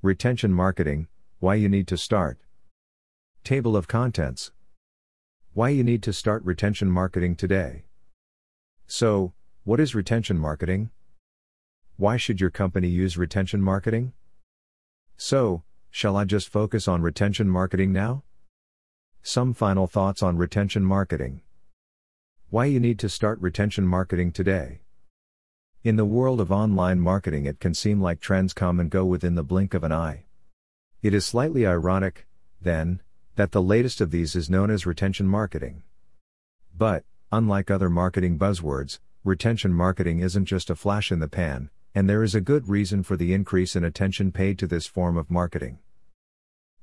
Retention marketing, why you need to start. Table of contents. Why you need to start retention marketing today. So, what is retention marketing? Why should your company use retention marketing? So, shall I just focus on retention marketing now? Some final thoughts on retention marketing. Why you need to start retention marketing today. In the world of online marketing, it can seem like trends come and go within the blink of an eye. It is slightly ironic, then, that the latest of these is known as retention marketing. But, unlike other marketing buzzwords, retention marketing isn't just a flash in the pan, and there is a good reason for the increase in attention paid to this form of marketing.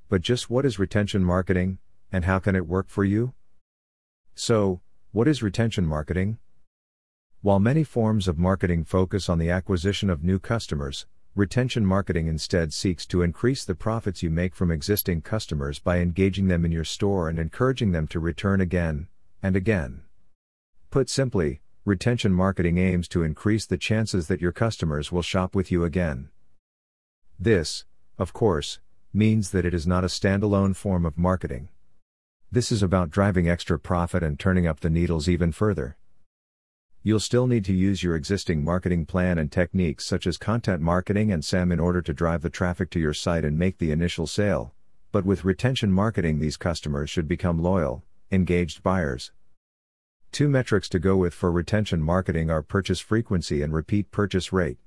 But just what is retention marketing, and how can it work for you? So, what is retention marketing? While many forms of marketing focus on the acquisition of new customers, retention marketing instead seeks to increase the profits you make from existing customers by engaging them in your store and encouraging them to return again and again. Put simply, retention marketing aims to increase the chances that your customers will shop with you again. This, of course, means that it is not a standalone form of marketing. This is about driving extra profit and turning up the needles even further. You'll still need to use your existing marketing plan and techniques such as content marketing and SEM in order to drive the traffic to your site and make the initial sale. But with retention marketing, these customers should become loyal, engaged buyers. Two metrics to go with for retention marketing are purchase frequency and repeat purchase rate.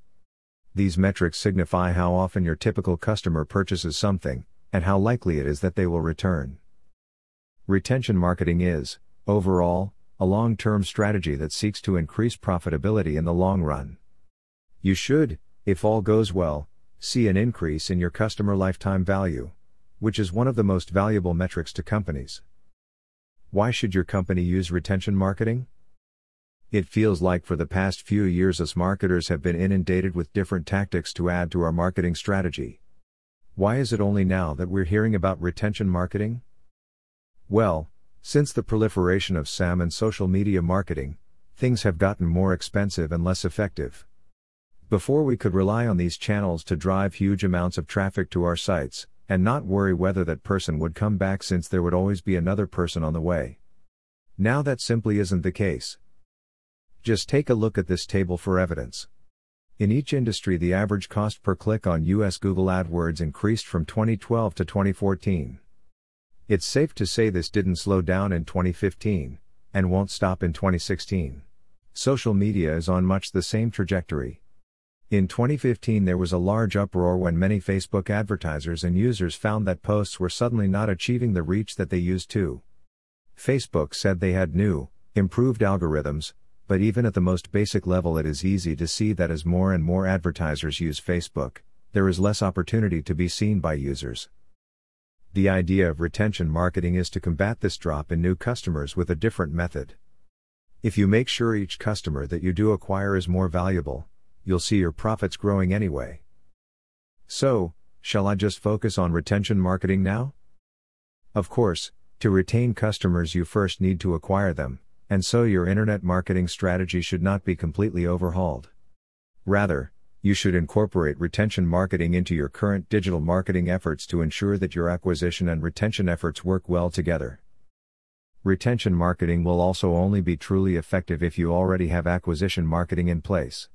These metrics signify how often your typical customer purchases something, and how likely it is that they will return. Retention marketing is, overall, a long term strategy that seeks to increase profitability in the long run. You should, if all goes well, see an increase in your customer lifetime value, which is one of the most valuable metrics to companies. Why should your company use retention marketing? It feels like for the past few years, us marketers have been inundated with different tactics to add to our marketing strategy. Why is it only now that we're hearing about retention marketing? Well, since the proliferation of SEM and social media marketing, things have gotten more expensive and less effective. Before we could rely on these channels to drive huge amounts of traffic to our sites, and not worry whether that person would come back since there would always be another person on the way. Now that simply isn't the case. Just take a look at this table for evidence. In each industry, the average cost per click on US Google AdWords increased from 2012 to 2014. It's safe to say this didn't slow down in 2015, and won't stop in 2016. Social media is on much the same trajectory. In 2015, there was a large uproar when many Facebook advertisers and users found that posts were suddenly not achieving the reach that they used to. Facebook said they had new, improved algorithms, but even at the most basic level, it is easy to see that as more and more advertisers use Facebook, there is less opportunity to be seen by users. The idea of retention marketing is to combat this drop in new customers with a different method. If you make sure each customer that you do acquire is more valuable, you'll see your profits growing anyway. So, shall I just focus on retention marketing now? Of course, to retain customers, you first need to acquire them, and so your internet marketing strategy should not be completely overhauled. Rather, you should incorporate retention marketing into your current digital marketing efforts to ensure that your acquisition and retention efforts work well together. Retention marketing will also only be truly effective if you already have acquisition marketing in place.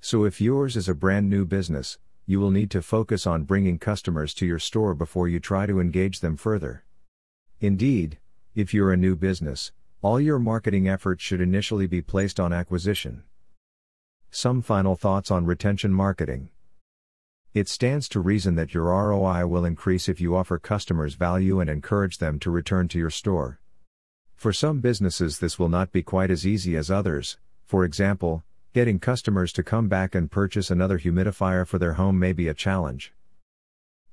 So, if yours is a brand new business, you will need to focus on bringing customers to your store before you try to engage them further. Indeed, if you're a new business, all your marketing efforts should initially be placed on acquisition. Some final thoughts on retention marketing. It stands to reason that your ROI will increase if you offer customers value and encourage them to return to your store. For some businesses, this will not be quite as easy as others. For example, getting customers to come back and purchase another humidifier for their home may be a challenge.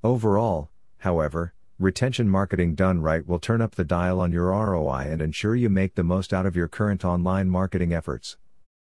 Overall, however, retention marketing done right will turn up the dial on your ROI and ensure you make the most out of your current online marketing efforts.